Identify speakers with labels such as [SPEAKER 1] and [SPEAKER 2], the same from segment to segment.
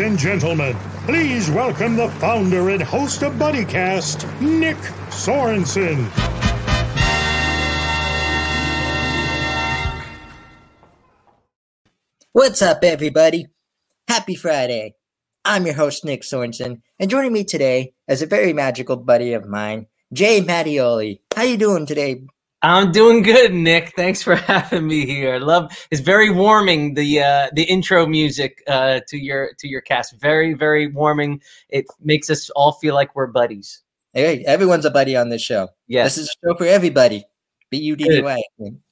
[SPEAKER 1] And gentlemen, please welcome the founder and host of BuddyCast, Nick Sorensen.
[SPEAKER 2] What's up, everybody? Happy Friday. I'm your host, Nick Sorensen, and joining me today is a very magical buddy of mine, Jay Mattioli. How you doing today?
[SPEAKER 3] I'm doing good, Nick. Thanks for having me here. I love it's very warming the uh, the intro music uh, to your to your cast. Very very warming. It makes us all feel like we're buddies.
[SPEAKER 2] Hey, everyone's a buddy on this show.
[SPEAKER 3] Yes.
[SPEAKER 2] This is a show for everybody. B U D D Y.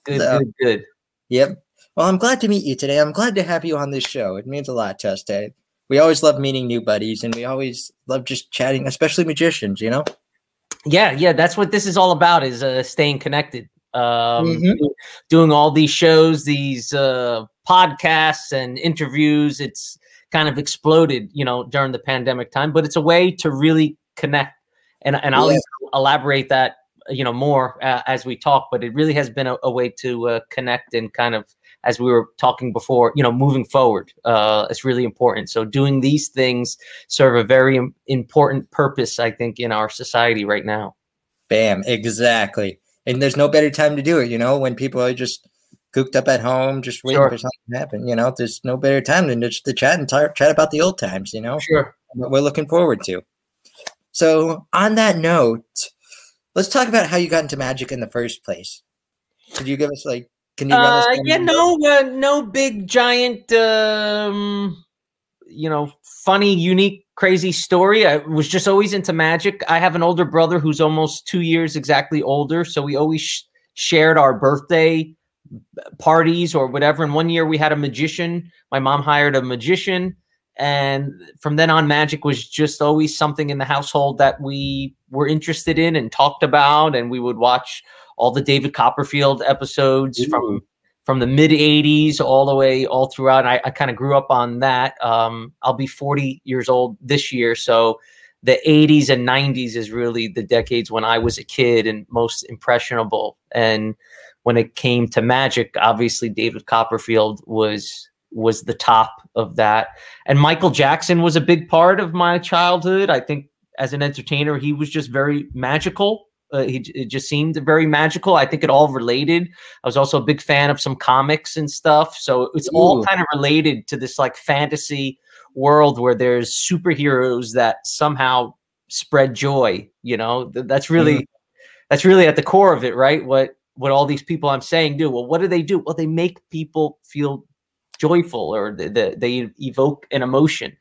[SPEAKER 3] Good,
[SPEAKER 2] So-
[SPEAKER 3] good, good.
[SPEAKER 2] Yep. Well, I'm glad to meet you today. I'm glad to have you on this show. It means a lot to us, Dave. We always love meeting new buddies, and we always love just chatting, especially magicians. You know.
[SPEAKER 3] Yeah, yeah. That's what this is all about: is uh, staying connected. Um,
[SPEAKER 2] Mhm.
[SPEAKER 3] doing all these shows, these uh, podcasts and interviews. It's kind of exploded, you know, during the pandemic time. But it's a way to really connect, and and I'll
[SPEAKER 2] Yeah.
[SPEAKER 3] elaborate that you know more uh, as we talk. But it really has been a, a way to uh, connect and kind of, as we were talking before, you know, moving forward. Uh, it's really important. So doing these things serve a very important purpose, I think, in our society right now.
[SPEAKER 2] Bam. Exactly. And there's no better time to do it. You know, when people are just cooped up at home, just waiting
[SPEAKER 3] Sure.
[SPEAKER 2] for something to happen. You know, there's no better time than just to chat and talk, chat about the old times. You know.
[SPEAKER 3] Sure.
[SPEAKER 2] what we're looking forward to. So, on that note, let's talk about how you got into magic in the first place. Could you give us like? Can you run?
[SPEAKER 3] Uh, yeah, no, uh, no big giant, um, you know, funny, unique, crazy story. I was just always into magic. I have an older brother who's almost two years exactly older, so we always sh- shared our birthday parties or whatever. And one year we had a magician. My mom hired a magician, and from then on, magic was just always something in the household that we were interested in and talked about, and we would watch all the David Copperfield episodes from
[SPEAKER 2] Ooh.
[SPEAKER 3] from the mid 80s all the way all throughout. I, I kind of grew up on that. Um, I'll be 40 years old this year. So the 80s and 90s is really the decades when I was a kid and most impressionable. And when it came to magic, obviously David Copperfield was was the top of that. And Michael Jackson was a big part of my childhood. I think as an entertainer, he was just very magical. Uh, he it just seemed very magical. I think it all related. I was also a big fan of some comics and stuff. So it's all kind of related to this like fantasy world where there's superheroes that somehow spread joy. You know, Th- that's really that's really at the core of it, right? What what all these people I'm saying do. Well, what do they do? Well, they make people feel joyful or th- th- they evoke an emotion.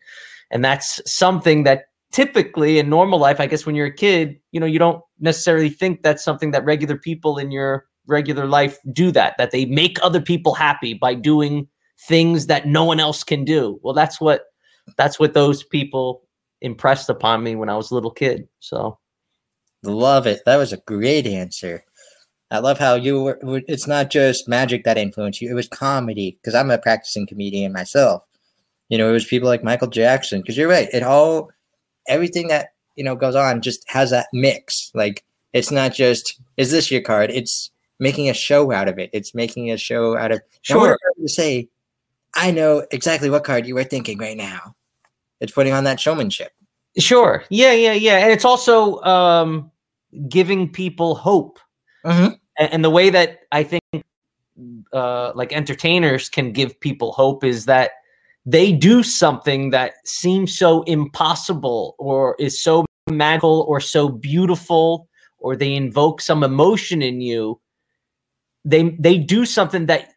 [SPEAKER 3] And that's something that typically in normal life, I guess when you're a kid, you know, you don't necessarily think that's something that regular people in your regular life do that, that they make other people happy by doing things that no one else can do. Well, that's what that's what those people impressed upon me when I was a little kid. So
[SPEAKER 2] Love it. That was a great answer. I love how you were. It's not just magic that influenced you; it was comedy. Because I'm a practicing comedian myself. You know, it was people like Michael Jackson. Because you're right; it all, everything that you know goes on, just has that mix. Like it's not just is this your card? It's making a show out of it. It's making a show out of.
[SPEAKER 3] Sure.
[SPEAKER 2] to say, I know exactly what card you were thinking right now. It's putting on that showmanship.
[SPEAKER 3] Sure. Yeah, yeah, yeah. And it's also um, giving people hope.
[SPEAKER 2] Mhm.
[SPEAKER 3] A- And, the way that I think uh, like entertainers can give people hope is that they do something that seems so impossible or is so magical or so beautiful or they invoke some emotion in you they they do something that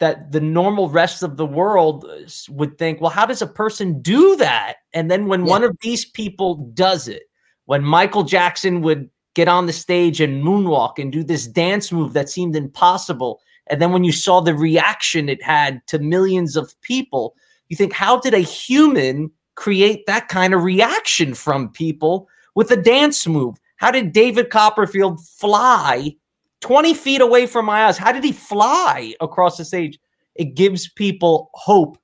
[SPEAKER 3] that the normal rest of the world would think, well, how does a person do that? And then when
[SPEAKER 2] Yeah.
[SPEAKER 3] one of these people does it, when Michael Jackson would get on the stage and moonwalk and do this dance move that seemed impossible, and then when you saw the reaction it had to millions of people, you think, how did a human create that kind of reaction from people with a dance move? How did David Copperfield fly 20 feet away from my eyes. How did he fly across the stage? It gives people hope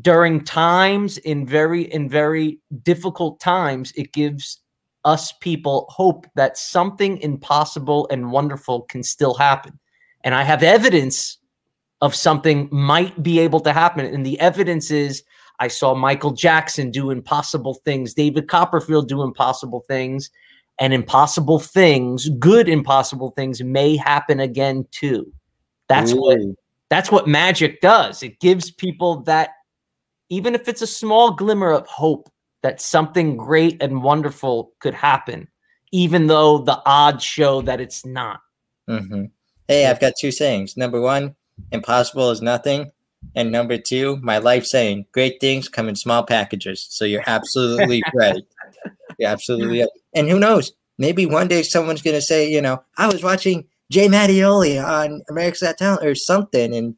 [SPEAKER 3] during times in very in very difficult times. It gives us people hope that something impossible and wonderful can still happen. And I have evidence of something might be able to happen. And the evidence is I saw Michael Jackson do impossible things, David Copperfield do impossible things, and impossible things, good impossible things may happen again too. That's Ooh. what that's what magic does. It gives people that even if it's a small glimmer of hope that something great and wonderful could happen, even though the odds show that it's not.
[SPEAKER 2] Mm-hmm. Hey, I've got two sayings. Number one, impossible is nothing. And number two, my life saying, great things come in small packages. So you're absolutely right. You're absolutely right. And who knows? Maybe one day someone's going to say, you know, I was watching Jay Mattioli on America's Got Talent or something. And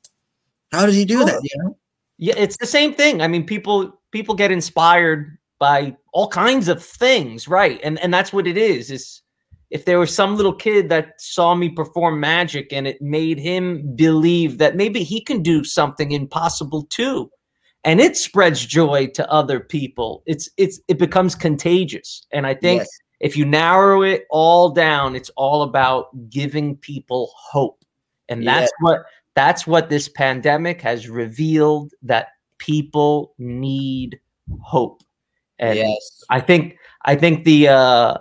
[SPEAKER 2] how does he do that? You know?
[SPEAKER 3] Yeah, it's the same thing. I mean, people people get inspired by all kinds of things, right? And and that's what it is. Is if there was some little kid that saw me perform magic and it made him believe that maybe he can do something impossible too and it spreads joy to other people it's it's it becomes contagious and i think yes. if you narrow it all down it's all about giving people hope and that's what that's what this pandemic has revealed that people need hope and yes. I think I think the uh,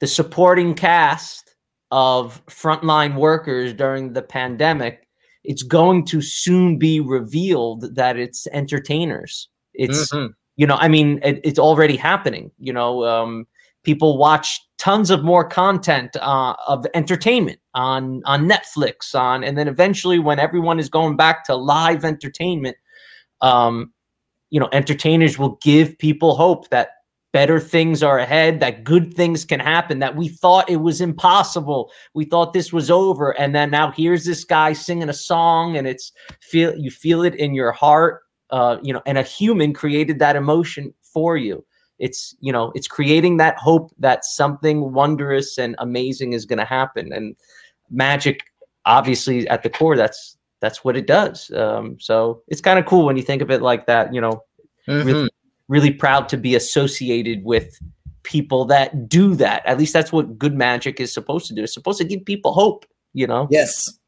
[SPEAKER 3] the supporting cast of frontline workers during the pandemic, it's going to soon be revealed that it's entertainers. It's mm-hmm. you know, I mean, it, it's already happening. You know, um, people watch tons of more content uh, of entertainment on on Netflix, on and then eventually when everyone is going back to live entertainment, um, you know, entertainers will give people hope that better things are ahead, that good things can happen, that we thought it was impossible. We thought this was over. And then now here's this guy singing a song and it's feel you feel it in your heart. Uh, you know, and a human created that emotion for you. It's, you know, it's creating that hope that something wondrous and amazing is gonna happen. And magic, obviously, at the core, that's that's what it does. Um, so it's kind of cool when you think of it like that. You know, mm-hmm. really, really proud to be associated with people that do that. At least that's what good magic is supposed to do. It's supposed to give people hope. You know.
[SPEAKER 2] Yes.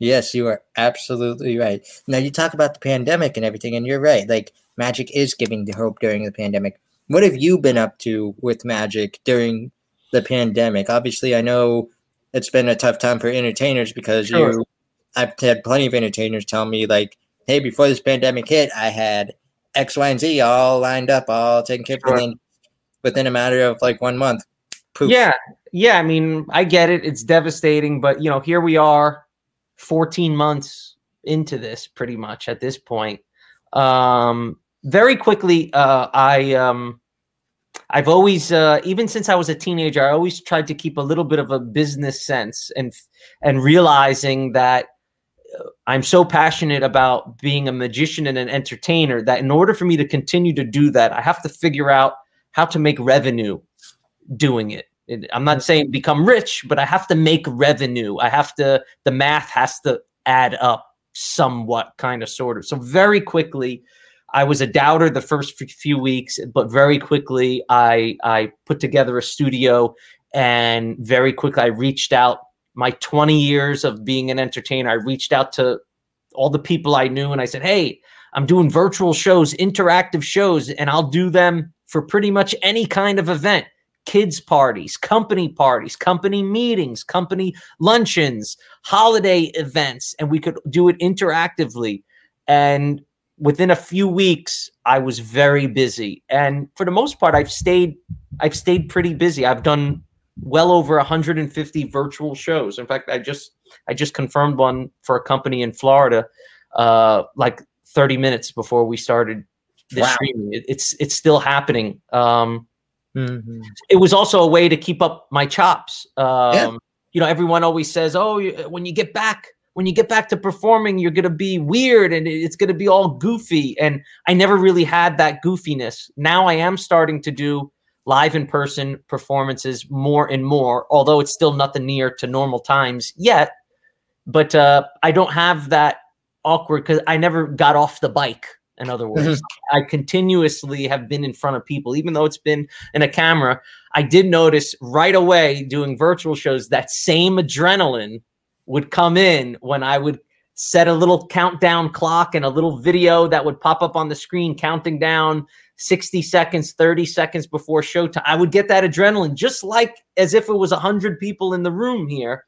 [SPEAKER 2] Yes, you are absolutely right. Now you talk about the pandemic and everything, and you're right. Like magic is giving the hope during the pandemic. What have you been up to with magic during the pandemic? Obviously, I know it's been a tough time for entertainers because sure. you I've had plenty of entertainers tell me like, hey, before this pandemic hit, I had X, Y, and Z all lined up, all taken care of, sure. and then within a matter of like one month,
[SPEAKER 3] poof. Yeah, yeah. I mean, I get it; it's devastating, but you know, here we are, 14 months into this, pretty much at this point. Um, very quickly, uh, I um, I've always, uh, even since I was a teenager, I always tried to keep a little bit of a business sense and and realizing that I'm so passionate about being a magician and an entertainer that in order for me to continue to do that, I have to figure out how to make revenue doing it. I'm not saying become rich, but I have to make revenue. I have to, the math has to add up somewhat, kind of, sort of. So, very quickly, I was a doubter the first few weeks, but very quickly, I, I put together a studio and very quickly, I reached out my 20 years of being an entertainer, I reached out to all the people I knew and I said, Hey, I'm doing virtual shows, interactive shows, and I'll do them for pretty much any kind of event kids' parties, company parties, company meetings, company luncheons, holiday events, and we could do it interactively. And within a few weeks, I was very busy. And for the most part, I've stayed I've stayed pretty busy. I've done well over 150 virtual shows. In fact, I just I just confirmed one for a company in Florida, uh, like 30 minutes before we started this wow. streaming. It, it's it's still happening. Um, mm-hmm. It was also a way to keep up my chops. Um, yeah. You know, everyone always says, "Oh, when you get back." When you get back to performing, you're going to be weird and it's going to be all goofy. And I never really had that goofiness. Now I am starting to do live in person performances more and more, although it's still nothing near to normal times yet. But uh, I don't have that awkward because I never got off the bike In other words, I continuously have been in front of people, even though it's been in a camera. I did notice right away doing virtual shows that same adrenaline would come in when I would set a little countdown clock and a little video that would pop up on the screen counting down 60 seconds, 30 seconds before showtime. I would get that adrenaline just like as if it was 100 people in the room here,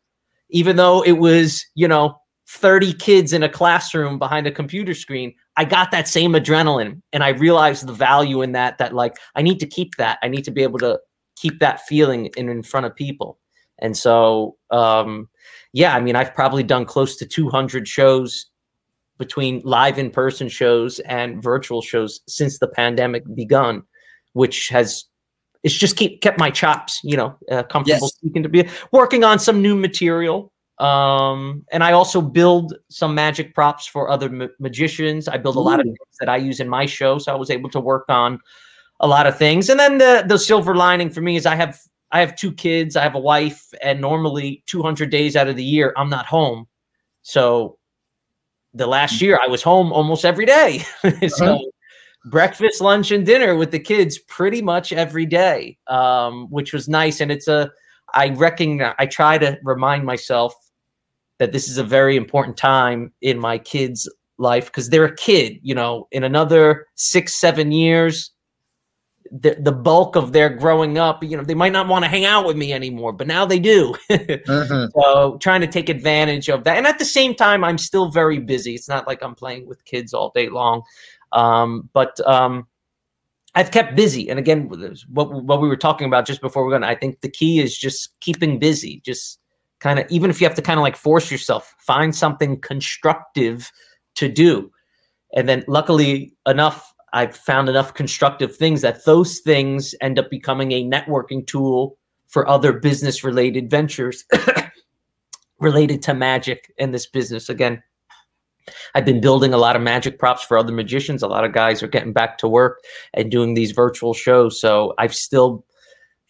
[SPEAKER 3] even though it was, you know, 30 kids in a classroom behind a computer screen. I got that same adrenaline and I realized the value in that, that like I need to keep that. I need to be able to keep that feeling in, in front of people. And so, um, yeah, I mean, I've probably done close to 200 shows between live in person shows and virtual shows since the pandemic begun, which has it's just keep kept my chops, you know, uh, comfortable
[SPEAKER 2] Yes.
[SPEAKER 3] speaking to be working on some new material. Um, and I also build some magic props for other ma- magicians. I build a lot of things that I use in my show, so I was able to work on a lot of things. And then the the silver lining for me is I have I have two kids, I have a wife, and normally 200 days out of the year I'm not home. So the last year I was home almost every day. so breakfast, lunch, and dinner with the kids pretty much every day, um, which was nice. And it's a I recognize I try to remind myself that this is a very important time in my kids' life because they're a kid. You know, in another six, seven years, the the bulk of their growing up, you know, they might not want to hang out with me anymore, but now they do.
[SPEAKER 2] Mhm.
[SPEAKER 3] So trying to take advantage of that, and at the same time, I'm still very busy. It's not like I'm playing with kids all day long, um, but um, I've kept busy. And again, what what we were talking about just before we're going, I think the key is just keeping busy. Just kind of, even if you have to kind of like force yourself, find something constructive to do, and then luckily enough. I've found enough constructive things that those things end up becoming a networking tool for other business related ventures related to magic and this business. Again i've been building a lot of magic props for other magicians. A lot of guys are getting back to work and doing these virtual shows. So i've still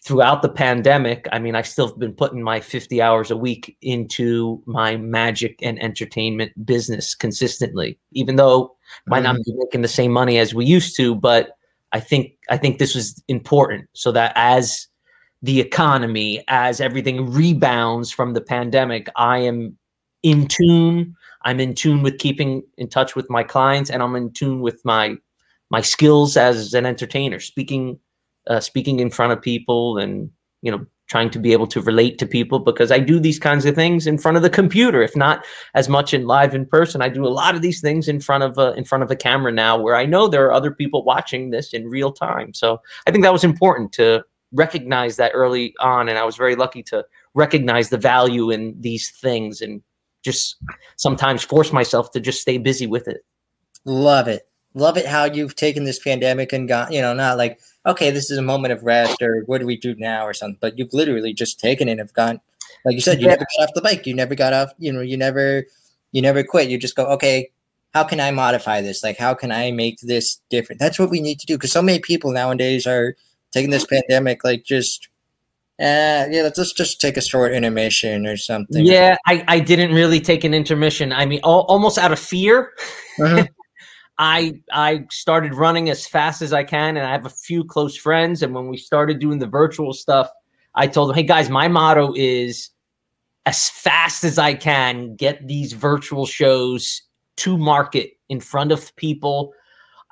[SPEAKER 3] throughout the pandemic i mean i still been putting my 50 hours a week into my magic and entertainment business consistently even though might not be making the same money as we used to but i think i think this was important so that as the economy as everything rebounds from the pandemic i am in tune. I'm in tune with keeping in touch with my clients and i'm in tune with my my skills as an entertainer speaking uh, speaking in front of people and you know trying to be able to relate to people because i do these kinds of things in front of the computer if not as much in live in person. I do a lot of these things in front of a in front of a camera now where i know there are other people watching this in real time. So i think that was important to recognize that early on and i was very lucky to recognize the value in these things and just sometimes force myself to just stay busy with it.
[SPEAKER 2] Love it. Love it how you've taken this pandemic and got, you know, not like, okay, this is a moment of rest or what do we do now or something, but you've literally just taken it and have gone, like you said, you
[SPEAKER 3] Yeah.
[SPEAKER 2] never got off the bike. You never got off, you know, you never, you never quit. You just go, okay, how can I modify this? Like, how can I make this different? That's what we need to do. Cause so many people nowadays are taking this pandemic, like just, uh, yeah, let's just, just take a short intermission or something.
[SPEAKER 3] yeah I, I didn't really take an intermission i mean al- almost out of fear
[SPEAKER 2] Mhm.
[SPEAKER 3] I I started running as fast as I can, and I have a few close friends. And when we started doing the virtual stuff, I told them, "Hey guys, my motto is as fast as I can get these virtual shows to market in front of people.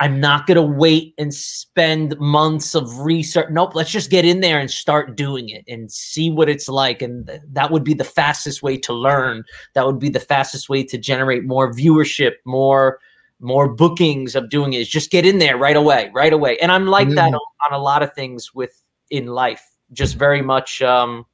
[SPEAKER 3] I'm not going to wait and spend months of research. Nope, let's just get in there and start doing it and see what it's like. And th- that would be the fastest way to learn. That would be the fastest way to generate more viewership, more more bookings of doing it is just get in there right away, right away. And I'm like that
[SPEAKER 2] Mhm.
[SPEAKER 3] on, on a lot of things with in life. Just very much um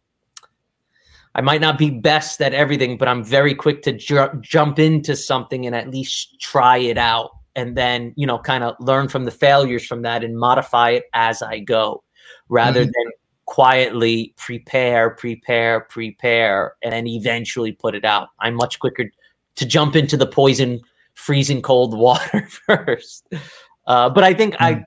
[SPEAKER 3] I might not be best at everything, but I'm very quick to ju- jump into something and at least try it out and then, you know, kind of learn from the failures from that and modify it as I go rather
[SPEAKER 2] Mhm.
[SPEAKER 3] than quietly prepare, prepare, prepare, and then eventually put it out. I'm much quicker to jump into the poison, freezing cold water first. Uh, but I think I,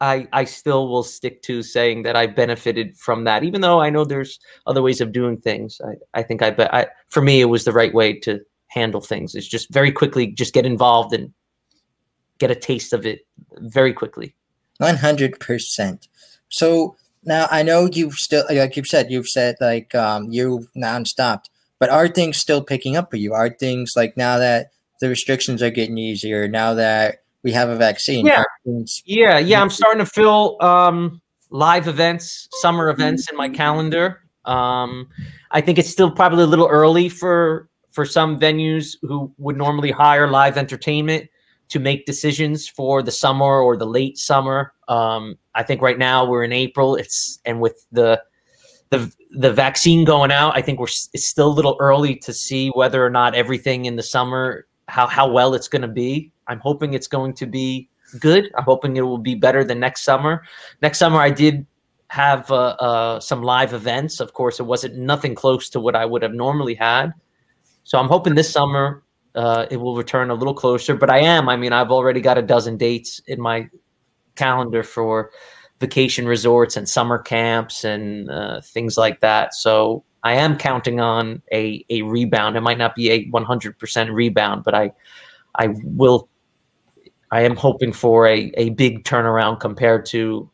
[SPEAKER 3] I, I still will stick to saying that I benefited from that, even though I know there's other ways of doing things. I, I think I, bet I, for me, it was the right way to handle things. Is just very quickly just get involved and get a taste of it very quickly.
[SPEAKER 2] One hundred percent. So now I know you've still, like you've said, you've said like um, you've non-stopped, but are things still picking up for you? Are things like now that the restrictions are getting easier, now that we have a vaccine?
[SPEAKER 3] Yeah. Yeah, yeah, I'm starting to fill um, live events, summer events in my calendar. Um, I think it's still probably a little early for for some venues who would normally hire live entertainment to make decisions for the summer or the late summer. Um, I think right now we're in April. It's and with the the the vaccine going out, I think we're it's still a little early to see whether or not everything in the summer how how well it's going to be. I'm hoping it's going to be good. I'm hoping it will be better than next summer. Next summer, I did have uh, uh, some live events. Of course, it wasn't nothing close to what I would have normally had. So I'm hoping this summer uh, it will return a little closer. But I am. I mean, I've already got a dozen dates in my calendar for vacation resorts and summer camps and uh, things like that. So I am counting on a a rebound. It might not be a 100% rebound, but I I will I am hoping for a, a big turnaround compared to,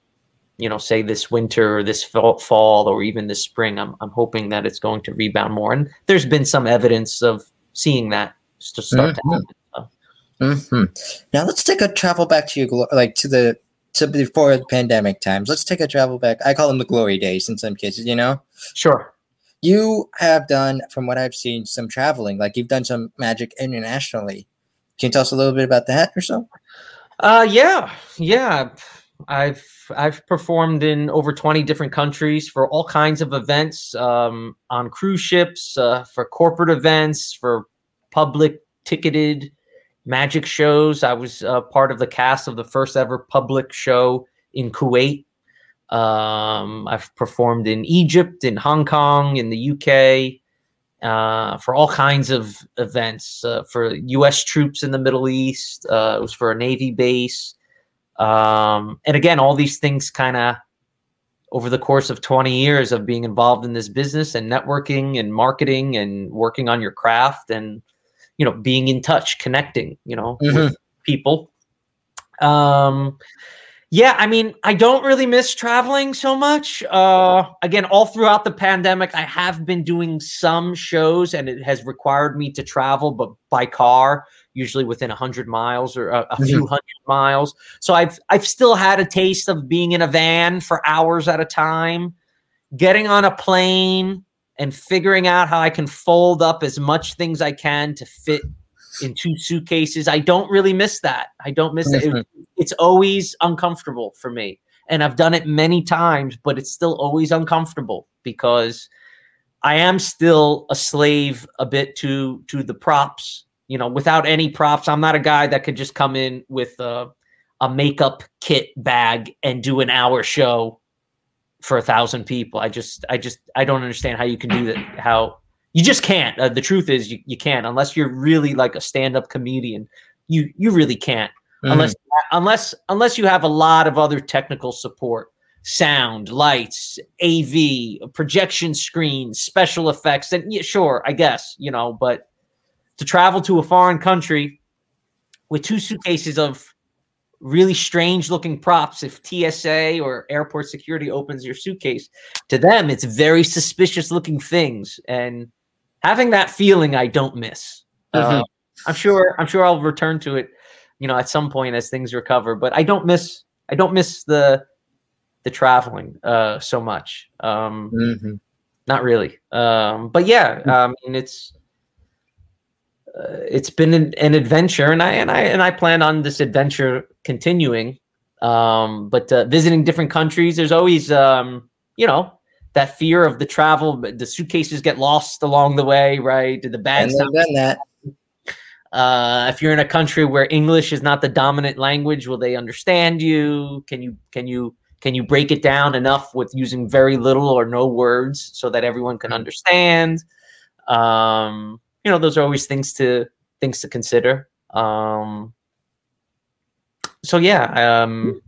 [SPEAKER 3] you know, say this winter or this fall, or even this spring. I'm, I'm hoping that it's going to rebound more. And there's been some evidence of seeing that to start to
[SPEAKER 2] Mhm.
[SPEAKER 3] happen. So,
[SPEAKER 2] hmm Now let's take a travel back to your like to the to before the pandemic times. Let's take a travel back. I call them the glory days in some cases. You know,
[SPEAKER 3] sure.
[SPEAKER 2] You have done, from what I've seen, some traveling. Like you've done some magic internationally. Can you tell us a little bit about that or so?
[SPEAKER 3] Uh, yeah, yeah. I've I've performed in over twenty different countries for all kinds of events, um, on cruise ships, uh, for corporate events, for public ticketed magic shows. I was uh, part of the cast of the first ever public show in Kuwait. Um, I've performed in Egypt, in Hong Kong, in the UK, uh, for all kinds of events uh, for U.S. troops in the Middle East. Uh, it was for a Navy base, um, and again, all these things kind of over the course of 20 years of being involved in this business and networking and marketing and working on your craft and you know being in touch, connecting, you know, with people. Um, yeah, I mean, I don't really miss traveling so much. Uh, again, all throughout the pandemic, I have been doing some shows, and it has required me to travel, but by car, usually within a hundred miles or a, a few hundred miles. So I've I've still had a taste of being in a van for hours at a time, getting on a plane, and figuring out how I can fold up as much things I can to fit in two suitcases. I don't really miss that. I don't miss it. it. It's always uncomfortable for me. And I've done it many times, but it's still always uncomfortable because I am still a slave a bit to to the props. You know, without any props, I'm not a guy that could just come in with a, a makeup kit bag and do an hour show for a thousand people. I just, I just, I don't understand how you can do that. How you just can't. Uh, the truth is, you, you can't unless you're really like a stand-up comedian. You you really can't unless unless unless you have a lot of other technical support, sound, lights, AV, projection screen, special effects. And yeah, sure, I guess you know, but to travel to a foreign country with two suitcases of really strange looking props if TSA or airport security opens your suitcase to them it's very suspicious looking things and having that feeling I don't miss. Uh, I'm sure I'm sure I'll return to it you know at some point as things recover but I don't miss I don't miss the the traveling uh so much. Um
[SPEAKER 2] Mhm.
[SPEAKER 3] not really. Um but yeah I mean it's uh, it's been an, an adventure and I and I and I plan on this adventure continuing. Um but uh, visiting different countries there's always um you know that fear of the travel the suitcases get lost along the way right Did
[SPEAKER 2] the
[SPEAKER 3] bags
[SPEAKER 2] done that.
[SPEAKER 3] uh, if you're in a country where English is not the dominant language, will they understand you? Can you can you can you break it down enough with using very little or no words so that everyone can understand? Um, you know, those are always things to things to consider. Um, so yeah, um,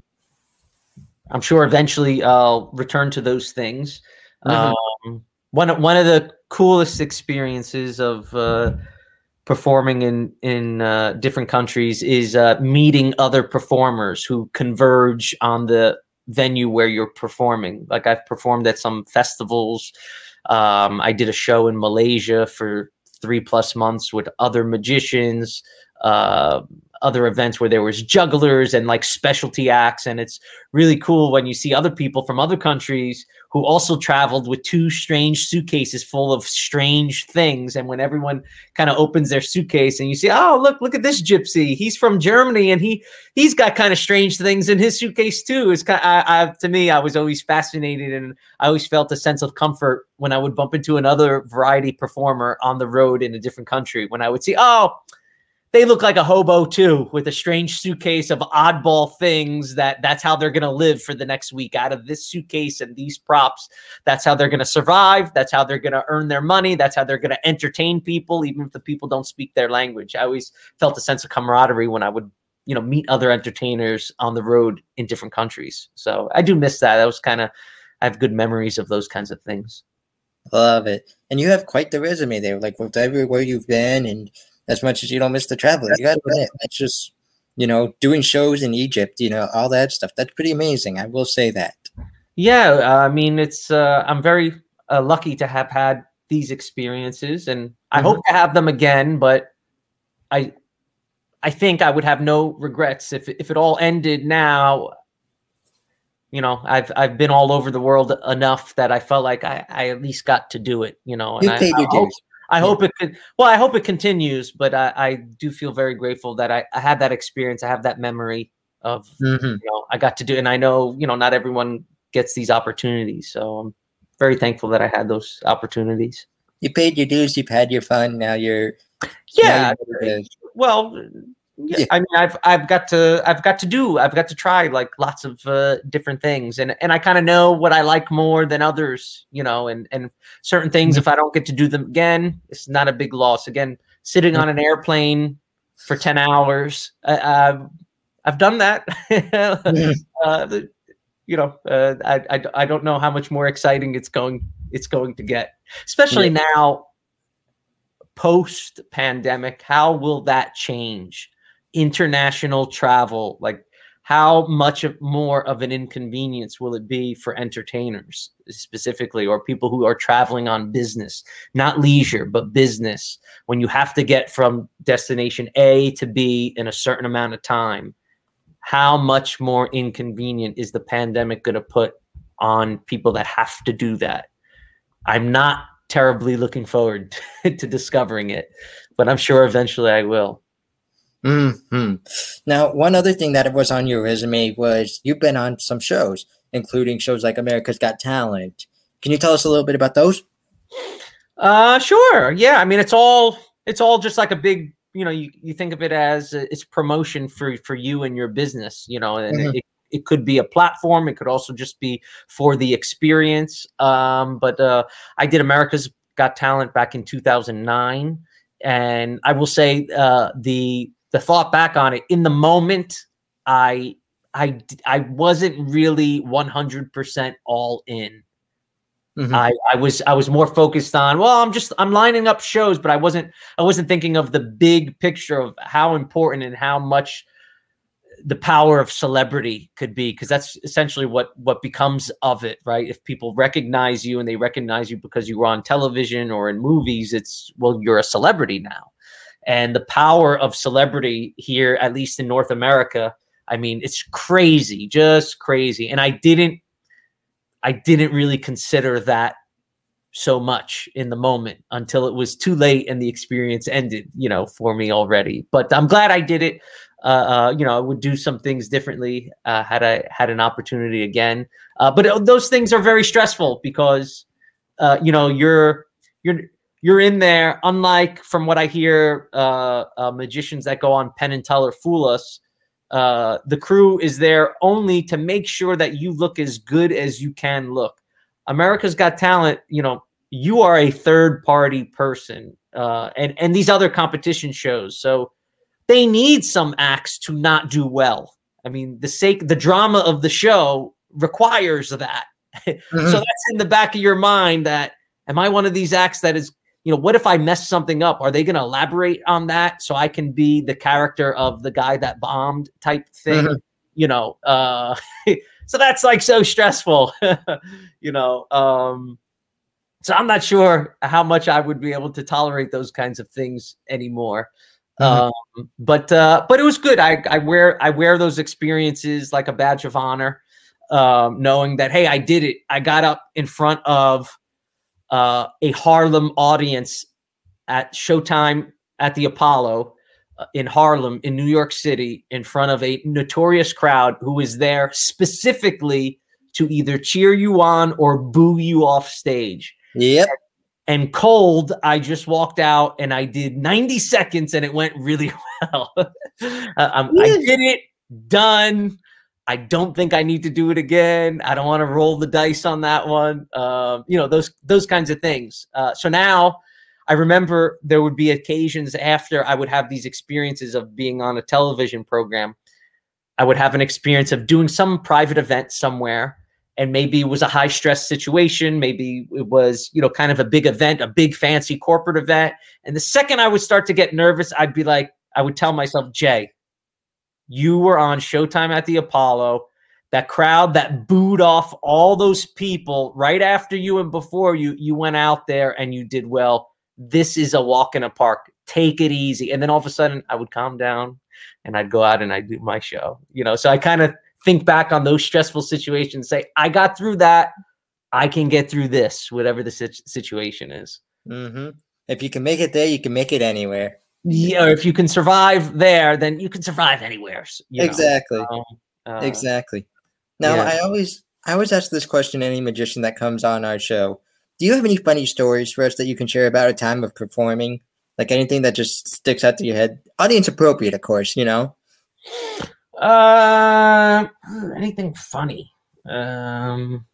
[SPEAKER 3] I'm sure eventually I'll return to those things.
[SPEAKER 2] Mhm.
[SPEAKER 3] Um, one one of the coolest experiences of uh, performing in in uh, different countries is uh, meeting other performers who converge on the venue where you're performing. Like I've performed at some festivals. Um, I did a show in Malaysia for three plus months with other magicians. Uh, other events where there was jugglers and like specialty acts and it's really cool when you see other people from other countries who also traveled with two strange suitcases full of strange things. And when everyone kind of opens their suitcase and you see oh look look at this gypsy. He's from germany and he he's got kind of strange things in his suitcase too. It's kind of, I, I, to me i was always fascinated and i always felt a sense of comfort when i would bump into another variety performer on the road in a different country. When i would see oh they look like a hobo too with a strange suitcase of oddball things that that's how they're going to live for the next week. Out of this suitcase and these props that's how they're going to survive. That's how they're going to earn their money. That's how they're going to entertain people even if the people don't speak their language. I always felt a sense of camaraderie when i would you know meet other entertainers on the road in different countries. So i do miss that. That was kind of i have good memories of those kinds of things.
[SPEAKER 2] Love it. And you have quite the resume there like with everywhere you've been and as much as you don't miss the traveling. You got to admit, that's just you know doing shows in Egypt, you know, all that stuff. That's pretty amazing. I will say that.
[SPEAKER 3] Yeah, I mean, it's uh, I'm very uh, lucky to have had these experiences, and I mm-hmm. hope to have them again. But I, I think I would have no regrets if if it all ended now. You know, I've I've been all over the world enough that I felt like I, I at least got to do it. You know, and
[SPEAKER 2] you
[SPEAKER 3] I,
[SPEAKER 2] paid
[SPEAKER 3] I hope, I hope it could. Well, I hope it continues, but I, I do feel very grateful that I, I, had that experience. I have that memory of mm-hmm. you know I got to do, and I know you know not everyone gets these opportunities, so I'm very thankful that I had those opportunities.
[SPEAKER 2] You paid your dues. You've had your fun. Now you're
[SPEAKER 3] yeah. Now you're well, yeah, I mean, I've I've got to I've got to do I've got to try like lots of uh, different things, and and I kind of know what I like more than others, you know, and and certain things mm-hmm. if I don't get to do them again, it's not a big loss. Again, sitting on an airplane for ten hours, uh, I've done that. uh, you know, uh, I, I I don't know how much more exciting it's going it's going to get, especially yeah. now post pandemic. How will that change? International travel like how much more of an inconvenience will it be for entertainers specifically or people who are traveling on business not leisure but business when you have to get from destination a to b in a certain amount of time? How much more inconvenient is the pandemic going to put on people that have to do that? I'm not terribly looking forward to discovering it but i'm sure eventually i will
[SPEAKER 2] hmm Now, one other thing that was on your resume was you've been on some shows, including shows like America's Got Talent. Can you tell us a little bit about those?
[SPEAKER 3] Uh, sure. Yeah, I mean, it's all it's all just like a big, you know, you, you think of it as it's promotion for for you and your business, you know, and mm-hmm. it, it could be a platform. It could also just be for the experience. Um, but uh, I did America's Got Talent back in 2009, and I will say uh, the the thought back on it in the moment, I I I wasn't really 100% all in. Mm-hmm. I, I was I was more focused on well I'm just I'm lining up shows but I wasn't I wasn't thinking of the big picture of how important and how much the power of celebrity could be because that's essentially what what becomes of it right if people recognize you and they recognize you because you were on television or in movies it's well you're a celebrity now and the power of celebrity here, at least in North America. I mean, it's crazy, just crazy. And I didn't, I didn't really consider that so much in the moment until it was too late and the experience ended, you know, for me already. But I'm glad I did it. Uh, uh, you know, I would do some things differently uh, had I had an opportunity again. Uh, but those things are very stressful because, uh, you know, you're you're you're in there. Unlike from what I hear, uh, uh, magicians that go on Penn and Teller fool us. Uh, the crew is there only to make sure that you look as good as you can look. America's Got Talent, you know, you are a third party person, uh, and and these other competition shows, so they need some acts to not do well. I mean, the sake, the drama of the show requires that. Mm-hmm. so that's in the back of your mind that am I one of these acts that is you know, what if I mess something up? Are they going to elaborate on that so I can be the character of the guy that bombed type thing?
[SPEAKER 2] Mhm.
[SPEAKER 3] You know, uh, so that's like so stressful, you know. Um, so I'm not sure how much I would be able to tolerate those kinds of things anymore.
[SPEAKER 2] Mhm.
[SPEAKER 3] Um, but uh, but it was good. I, I wear I wear those experiences like a badge of honor, um, knowing that hey, I did it. I got up in front of uh, a Harlem audience at Showtime at the Apollo uh, in Harlem, in New York City, in front of a notorious crowd who was there specifically to either cheer you on or boo you off stage.
[SPEAKER 2] Yep.
[SPEAKER 3] And cold, I just walked out and I did 90 seconds and it went really well. Uh, um, I did it, done. I don't think I need to do it again. I don't want to roll the dice on that one. Um, you know those those kinds of things. Uh, so now I remember there would be occasions after I would have these experiences of being on a television program. I would have an experience of doing some private event somewhere, and maybe it was a high stress situation. Maybe it was you know kind of a big event, a big fancy corporate event. And the second I would start to get nervous, I'd be like, I would tell myself, Jay, you were on Showtime at the Apollo. That crowd that booed off all those people right after you and before you, you went out there and you did well. This is a walk in a park. Take it easy. And then all of a sudden, I would calm down and I'd go out and I'd do my show. You know, so I kind of think back on those stressful situations, say, I got through that. I can get through this, whatever the sit- situation is.
[SPEAKER 2] hmm If you can make it there, you can make it anywhere.
[SPEAKER 3] Yeah, if you can survive there, then you can survive anywhere. you know.
[SPEAKER 2] exactly.
[SPEAKER 3] Um, uh,
[SPEAKER 2] exactly. Now,
[SPEAKER 3] yeah.
[SPEAKER 2] I always, I always ask this question to any magician that comes on our show. Do you have any funny stories for us that you can share about a time of performing? Like anything that just sticks out to your head? Audience appropriate, of course. You know.
[SPEAKER 3] Uh, anything funny? Um,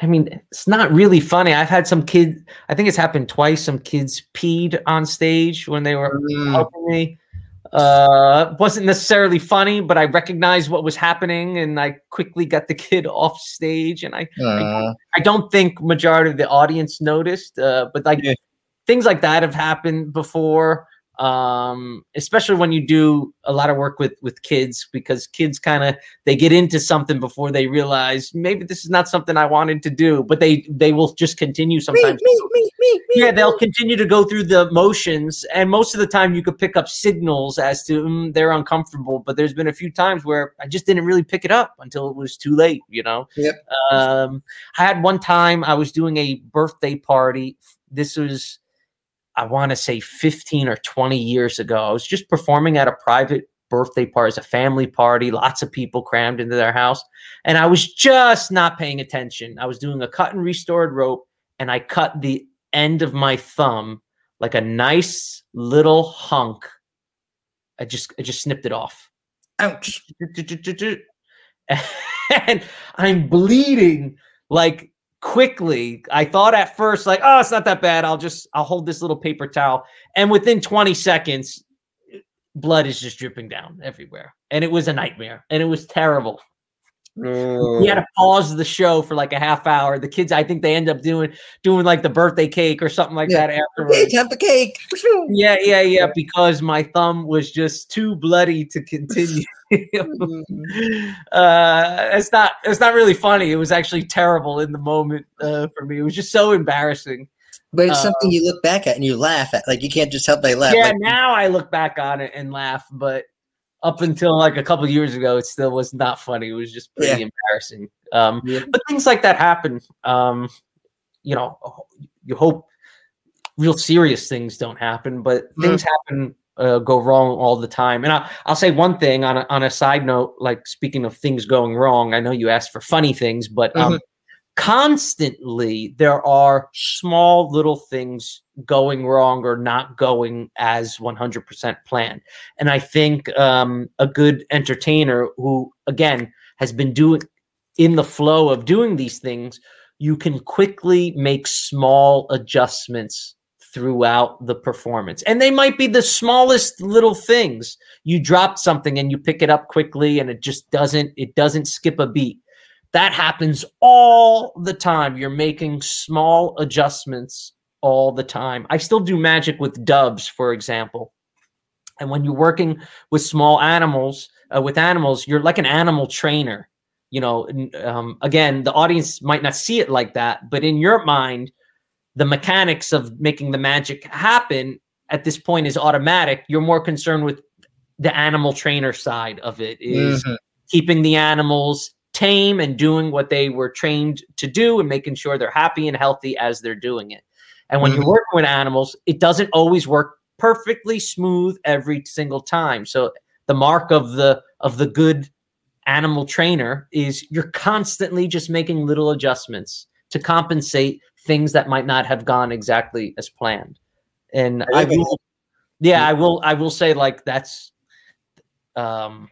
[SPEAKER 3] I mean, it's not really funny. I've had some kids. I think it's happened twice. Some kids peed on stage when they were
[SPEAKER 2] Mm,
[SPEAKER 3] helping me. Uh, wasn't necessarily funny, but I recognized what was happening, and I quickly got the kid off stage. And I,
[SPEAKER 2] aw.
[SPEAKER 3] I don't think majority of the audience noticed, uh, but like
[SPEAKER 2] Yeah.
[SPEAKER 3] things like that have happened before. Um, especially when you do a lot of work with with kids, because kids kind of they get into something before they realize maybe this is not something I wanted to do, but they they will just continue sometimes.
[SPEAKER 2] me, me, me, me.
[SPEAKER 3] Yeah, they'll continue to go through the motions, and most of the time you could pick up signals as to mm, they're uncomfortable. But there's been a few times where I just didn't really pick it up until it was too late. You know.
[SPEAKER 2] Yep.
[SPEAKER 3] Um, I had one time I was doing a birthday party. This was, I want to say, 15 or 20 years ago. I was just performing at a private birthday party, it's a family party, lots of people crammed into their house, and I was just not paying attention. I was doing a cut and restored rope, and I cut the end of my thumb like a nice little hunk. I just I just snipped it off.
[SPEAKER 2] Ouch.
[SPEAKER 3] and I'm bleeding like quickly. I thought at first, like, oh, it's not that bad. I'll just I'll hold this little paper towel. And within 20 seconds, blood is just dripping down everywhere. And it was a nightmare. And it was terrible. We had to pause the show for like a half hour. The kids, I think they end up doing doing like the birthday cake or something like
[SPEAKER 2] Yeah.
[SPEAKER 3] that afterwards.
[SPEAKER 2] have the cake.
[SPEAKER 3] Yeah, yeah, yeah. Because my thumb was just too bloody to continue. uh, it's not. It's not really funny. It was actually terrible in the moment uh, for me. It was just so embarrassing.
[SPEAKER 2] But it's
[SPEAKER 3] Uh,
[SPEAKER 2] something you look back at and you laugh at. Like you can't just help but laugh.
[SPEAKER 3] yeah,
[SPEAKER 2] Like,
[SPEAKER 3] now I look back on it and laugh, but up until like a couple years ago, it still was not funny. It was just pretty
[SPEAKER 2] Yeah.
[SPEAKER 3] embarrassing. Um,
[SPEAKER 2] Yeah.
[SPEAKER 3] but things like that happen. Um, you know, you hope real serious things don't happen, but
[SPEAKER 2] Mm.
[SPEAKER 3] things happen, uh, go wrong all the time. And I'll, I'll say one thing on a, on a side note, like speaking of things going wrong, I know you asked for funny things, but um, constantly there are small little things going wrong or not going as 100% planned. And I think um, a good entertainer who, again, has been doing in the flow of doing these things, you can quickly make small adjustments throughout the performance. And they might be the smallest little things. You drop something and you pick it up quickly and it just doesn't it doesn't skip a beat. That happens all the time. You're making small adjustments all the time. I still do magic with doves, for example. And when you're working with small animals, uh, with animals, you're like an animal trainer. You know, um, again, the audience might not see it like that, but in your mind, the mechanics of making the magic happen at this point is automatic. You're more concerned with the animal trainer side of it is mm-hmm. keeping the animals tame and doing what they were trained to do and making sure they're happy and healthy as they're doing it. And when mm-hmm. you're working with animals, it doesn't always work perfectly smooth every single time. So the mark of the of the good animal trainer is you're constantly just making little adjustments to compensate things that might not have gone exactly as planned. And I will, yeah, I will, I will say like that's um,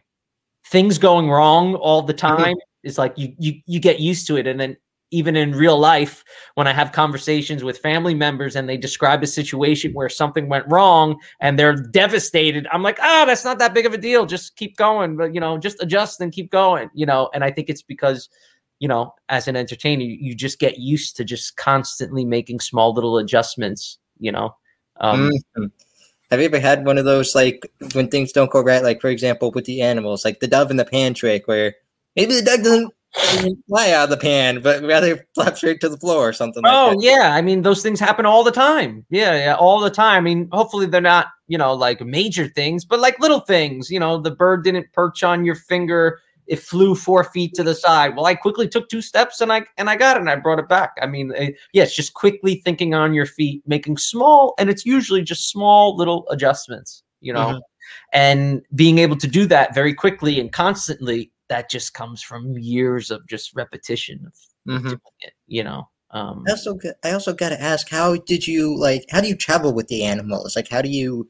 [SPEAKER 3] things going wrong all the mm-hmm. time. Is like you you you get used to it, and then even in real life, when I have conversations with family members and they describe a situation where something went wrong and they're devastated, I'm like, oh, that's not that big of a deal. Just keep going, but you know, just adjust and keep going, you know. And I think it's because, you know, as an entertainer, you just get used to just constantly making small little adjustments, you know. Um,
[SPEAKER 2] mm-hmm. Have you ever had one of those like when things don't go right, like for example with the animals, like the dove in the pan trick, where maybe the duck doesn't fly out of the pan, but rather flap straight to the floor or something.
[SPEAKER 3] Oh
[SPEAKER 2] like
[SPEAKER 3] yeah, I mean those things happen all the time. Yeah, yeah, all the time. I mean, hopefully they're not you know like major things, but like little things. You know, the bird didn't perch on your finger; it flew four feet to the side. Well, I quickly took two steps and I and I got it and I brought it back. I mean, it, yeah, it's just quickly thinking on your feet, making small, and it's usually just small little adjustments. You know. Mm-hmm. And being able to do that very quickly and constantly that just comes from years of just repetition of mm-hmm. doing it, you know. Um,
[SPEAKER 2] I also I also got to ask, how did you like? How do you travel with the animals? Like, how do you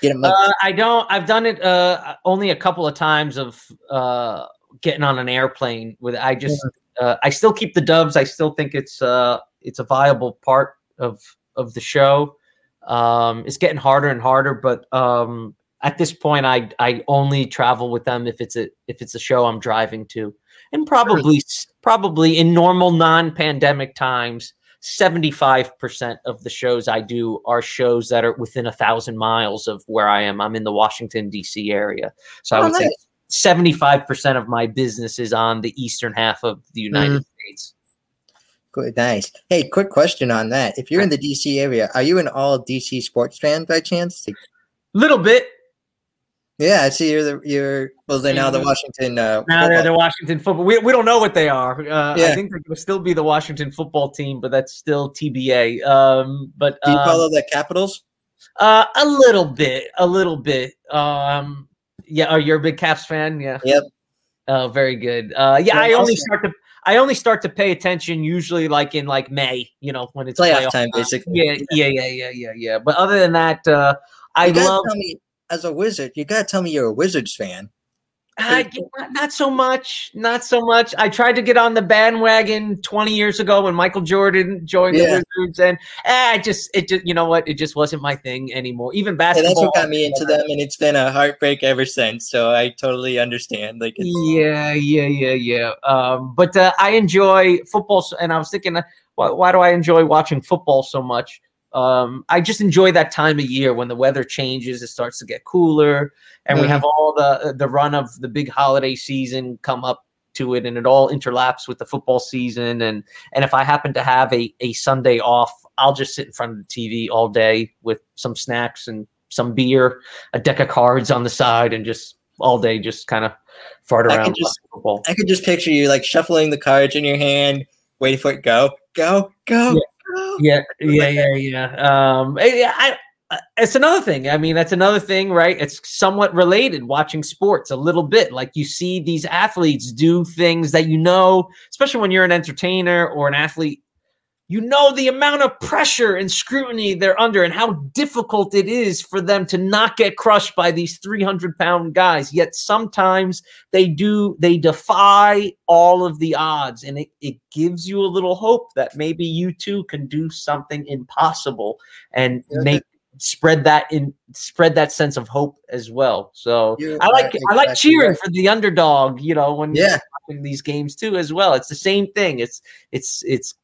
[SPEAKER 2] get them? Like-
[SPEAKER 3] uh, I don't. I've done it uh, only a couple of times of uh, getting on an airplane with. I just uh, I still keep the doves. I still think it's uh, it's a viable part of of the show. Um, it's getting harder and harder, but um, at this point I I only travel with them if it's a if it's a show I'm driving to. And probably probably in normal non-pandemic times 75% of the shows I do are shows that are within a thousand miles of where I am. I'm in the Washington, D.C. area. So oh, I would nice. say 75% of my business is on the eastern half of the United mm. States.
[SPEAKER 2] Good, nice. Hey, quick question on that. If you're in the DC area, are you an all DC sports fan by chance?
[SPEAKER 3] A little bit.
[SPEAKER 2] Yeah, I see you're the you're well they now the Washington uh
[SPEAKER 3] now they're the Washington football. We, we don't know what they are. Uh, yeah. I think they will still be the Washington football team, but that's still TBA. Um, but
[SPEAKER 2] do you
[SPEAKER 3] um,
[SPEAKER 2] follow the Capitals?
[SPEAKER 3] Uh, a little bit, a little bit. Um, yeah. Are you a big Caps fan? Yeah.
[SPEAKER 2] Yep.
[SPEAKER 3] Oh, very good. Uh, yeah, I only start to I only start to pay attention usually like in like May, you know, when it's
[SPEAKER 2] playoff, playoff time, basically.
[SPEAKER 3] Yeah, yeah, yeah, yeah, yeah, yeah. But other than that, uh, I love.
[SPEAKER 2] Me, as a wizard, you gotta tell me you're a Wizards fan.
[SPEAKER 3] Uh, not so much, not so much. I tried to get on the bandwagon 20 years ago when Michael Jordan joined yeah. the Wizards, and eh, I just, it just, you know what, it just wasn't my thing anymore. Even basketball.
[SPEAKER 2] Yeah, that's what got me into them, and it's been a heartbreak ever since. So I totally understand. Like,
[SPEAKER 3] yeah, yeah, yeah, yeah. Um, but uh, I enjoy football, and I was thinking, uh, why, why do I enjoy watching football so much? Um, I just enjoy that time of year when the weather changes, it starts to get cooler, and mm-hmm. we have all the the run of the big holiday season come up to it, and it all interlaps with the football season. And and if I happen to have a a Sunday off, I'll just sit in front of the TV all day with some snacks and some beer, a deck of cards on the side, and just all day just kind of fart around. I could,
[SPEAKER 2] just, I could just picture you like shuffling the cards in your hand, waiting for it go, go, go.
[SPEAKER 3] Yeah yeah, yeah, yeah, yeah. Um, eh, I, I, it's another thing. I mean, that's another thing, right? It's somewhat related. Watching sports a little bit, like you see these athletes do things that you know, especially when you're an entertainer or an athlete you know the amount of pressure and scrutiny they're under and how difficult it is for them to not get crushed by these 300 pound guys yet sometimes they do they defy all of the odds and it, it gives you a little hope that maybe you too can do something impossible and make spread that in spread that sense of hope as well. So
[SPEAKER 2] You
[SPEAKER 3] I like
[SPEAKER 2] are
[SPEAKER 3] I like cheering for the underdog, you know, when
[SPEAKER 2] Yeah.
[SPEAKER 3] these games too as well. It's the same thing. It's it's it's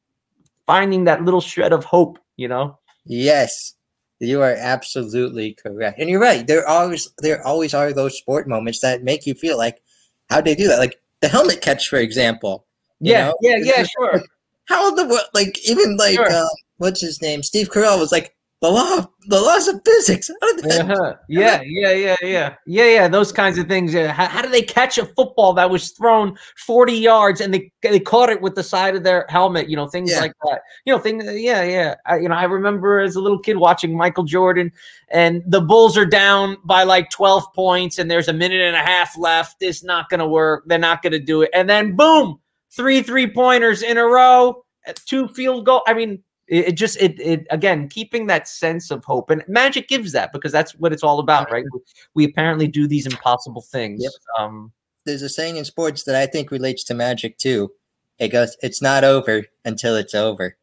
[SPEAKER 3] finding that little shred of hope, you know.
[SPEAKER 2] Yes, you are absolutely correct, and you're right. There always there always are those sport moments that make you feel like, how they do that? Like the helmet catch, for example.
[SPEAKER 3] Yeah,
[SPEAKER 2] know?
[SPEAKER 3] yeah, yeah, sure.
[SPEAKER 2] How the world Like even like
[SPEAKER 3] Sure.
[SPEAKER 2] uh, what's his name? Steve Carell was like the law, of, the laws of physics. How did that-
[SPEAKER 3] Uh-huh. Yeah, yeah, yeah, yeah, yeah, yeah. Those kinds of things. Yeah. How, how do they catch a football that was thrown forty yards and they they caught it with the side of their helmet? You know, things
[SPEAKER 2] Yeah.
[SPEAKER 3] like that. You know, things. Yeah, yeah. I, you know, I remember as a little kid watching Michael Jordan, and the Bulls are down by like twelve points, and there's a minute and a half left. It's not going to work. They're not going to do it, and then boom, three three pointers in a row, two field goal. I mean, it, it just it it again keeping that sense of hope and magic gives that because that's what it's all about right we, we apparently do these impossible things
[SPEAKER 2] Yep.
[SPEAKER 3] um
[SPEAKER 2] There's a saying in sports that I think relates to magic too. It goes, "It's not over until it's over."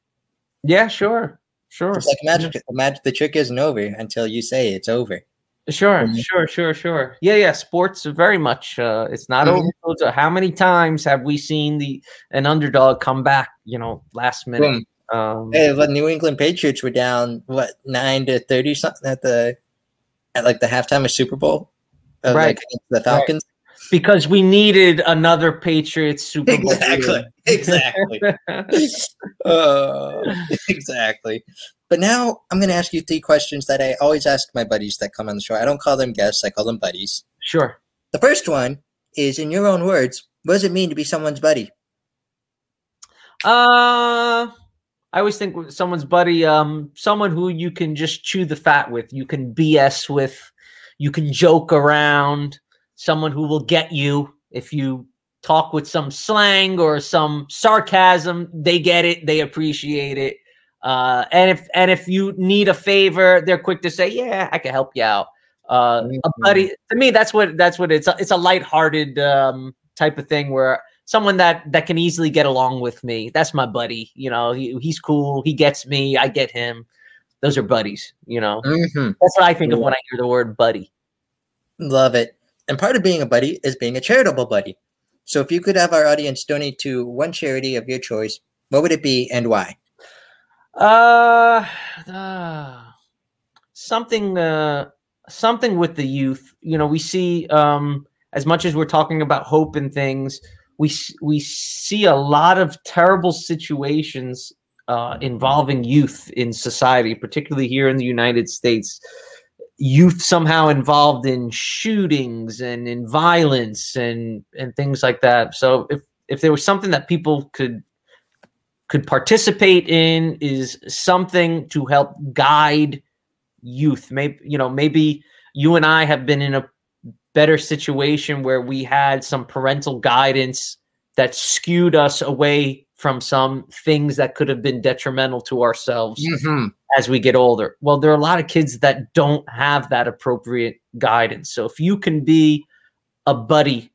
[SPEAKER 3] yeah sure sure
[SPEAKER 2] It's like magic. The magic. The trick isn't over until you say it's over.
[SPEAKER 3] sure
[SPEAKER 2] Mhm.
[SPEAKER 3] sure sure sure yeah yeah sports are very much uh it's not
[SPEAKER 2] Mhm.
[SPEAKER 3] over how many times have we seen the an underdog come back you know last minute
[SPEAKER 2] Boom.
[SPEAKER 3] Um
[SPEAKER 2] Hey, the New England Patriots were down what nine to thirty something at the at like the halftime of Super Bowl, uh,
[SPEAKER 3] Right.
[SPEAKER 2] like the Falcons.
[SPEAKER 3] because we needed another patriots super bowl
[SPEAKER 2] Exactly, exactly, uh, exactly. But now I'm going to ask you three questions that I always ask my buddies that come on the show. I don't call them guests; I call them buddies.
[SPEAKER 3] sure
[SPEAKER 2] The first one is, in your own words, what does it mean to be someone's buddy?
[SPEAKER 3] Uh, I always think someone's buddy, um, someone who you can just chew the fat with, you can BS with, you can joke around, someone who will get you if you talk with some slang or some sarcasm. They get it, they appreciate it. Uh, and if and if you need a favor, they're quick to say, "Yeah, I can help you out." Uh, a
[SPEAKER 2] Mhm.
[SPEAKER 3] buddy to me, that's what that's what it's. A, it's a lighthearted um, type of thing where someone that that can easily get along with me. That's my buddy. You know, he, he's cool. He gets me. I get him. Those are buddies. You know,
[SPEAKER 2] Mm-hmm.
[SPEAKER 3] that's what I think of when I hear the word buddy.
[SPEAKER 2] Love it. And part of being a buddy is being a charitable buddy. So if you could have our audience donate to one charity of your choice, what would it be and why?
[SPEAKER 3] Uh, uh something uh something with the youth. You know, we see um as much as we're talking about hope and things, we we see a lot of terrible situations uh involving youth in society, particularly here in the United States. Youth somehow involved in shootings and in violence and and things like that. So if if there was something that people could could participate in is something to help guide youth maybe you know maybe you and i have been in a better situation where we had some parental guidance that skewed us away from some things that could have been detrimental to ourselves
[SPEAKER 2] Mm-hmm.
[SPEAKER 3] as we get older. Well, there are a lot of kids that don't have that appropriate guidance. So if you can be a buddy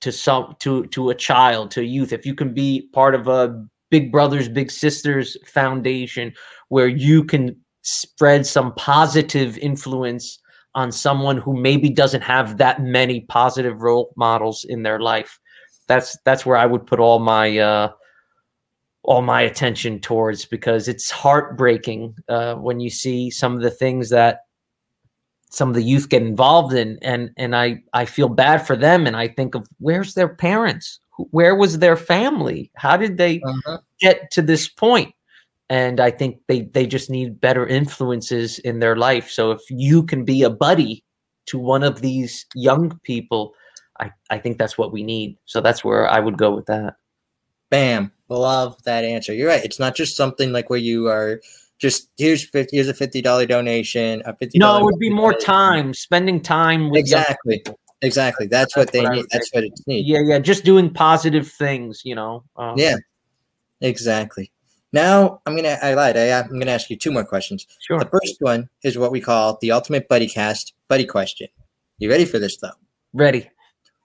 [SPEAKER 3] to some to to a child, to a youth, if you can be part of a Big Brothers Big Sisters foundation where you can spread some positive influence on someone who maybe doesn't have that many positive role models in their life. That's that's where I would put all my uh all my attention towards because it's heartbreaking uh, when you see some of the things that some of the youth get involved in and and I I feel bad for them and I think of where's their parents where was their family how did they
[SPEAKER 2] Uh-huh.
[SPEAKER 3] get to this point and I think they they just need better influences in their life so if you can be a buddy to one of these young people I I think that's what we need so that's where I would go with that
[SPEAKER 2] Bam. Love that answer. You're right. It's not just something like where you are just here's 50, here's a fifty dollar donation. A fifty.
[SPEAKER 3] No, it would be more time spending time with
[SPEAKER 2] Exactly. Exactly. That's, what they
[SPEAKER 3] what
[SPEAKER 2] need. That's what it needs.
[SPEAKER 3] Yeah, yeah, just doing positive things, you know. Um,
[SPEAKER 2] Yeah. Exactly. Now I'm gonna. I lied. I, I'm gonna ask you two more questions.
[SPEAKER 3] sure.
[SPEAKER 2] The first one is what we call the ultimate buddy cast buddy question. You ready for this though?
[SPEAKER 3] Ready.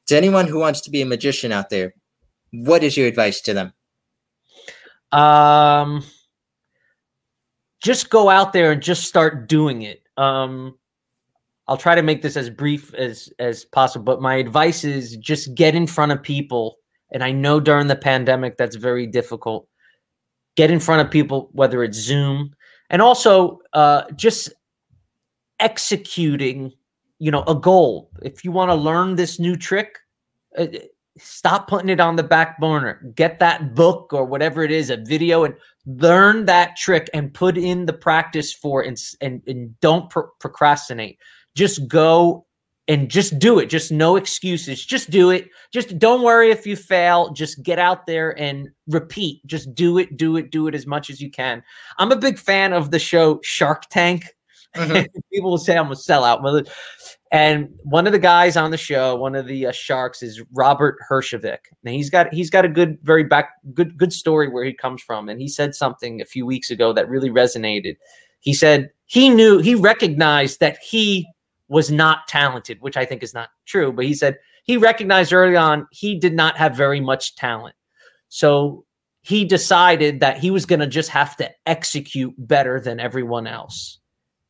[SPEAKER 2] To anyone who wants to be a magician out there, what is your advice to them?
[SPEAKER 3] Um, just go out there and just start doing it. um, I'll try to make this as brief as as possible. But my advice is just get in front of people. And I know during the pandemic that's very difficult. Get in front of people, whether it's Zoom, and also uh, just executing. You know, a goal. If you want to learn this new trick, uh, stop putting it on the back burner. Get that book or whatever it is, a video, and learn that trick and put in the practice for and and, and don't pro- procrastinate. Just go and just do it. Just no excuses. Just do it. Just don't worry if you fail. Just get out there and repeat. Just do it, do it, do it as much as you can. I'm a big fan of the show Shark Tank. Mm-hmm. People will say I'm a sellout. And one of the guys on the show, one of the uh, sharks, is Robert Herjavec. And he's got he's got a good, very back good good story where he comes from. And he said something a few weeks ago that really resonated. He said he knew he recognized that he was not talented, which I think is not true. But he said he recognized early on he did not have very much talent. So he decided that he was going to just have to execute better than everyone else.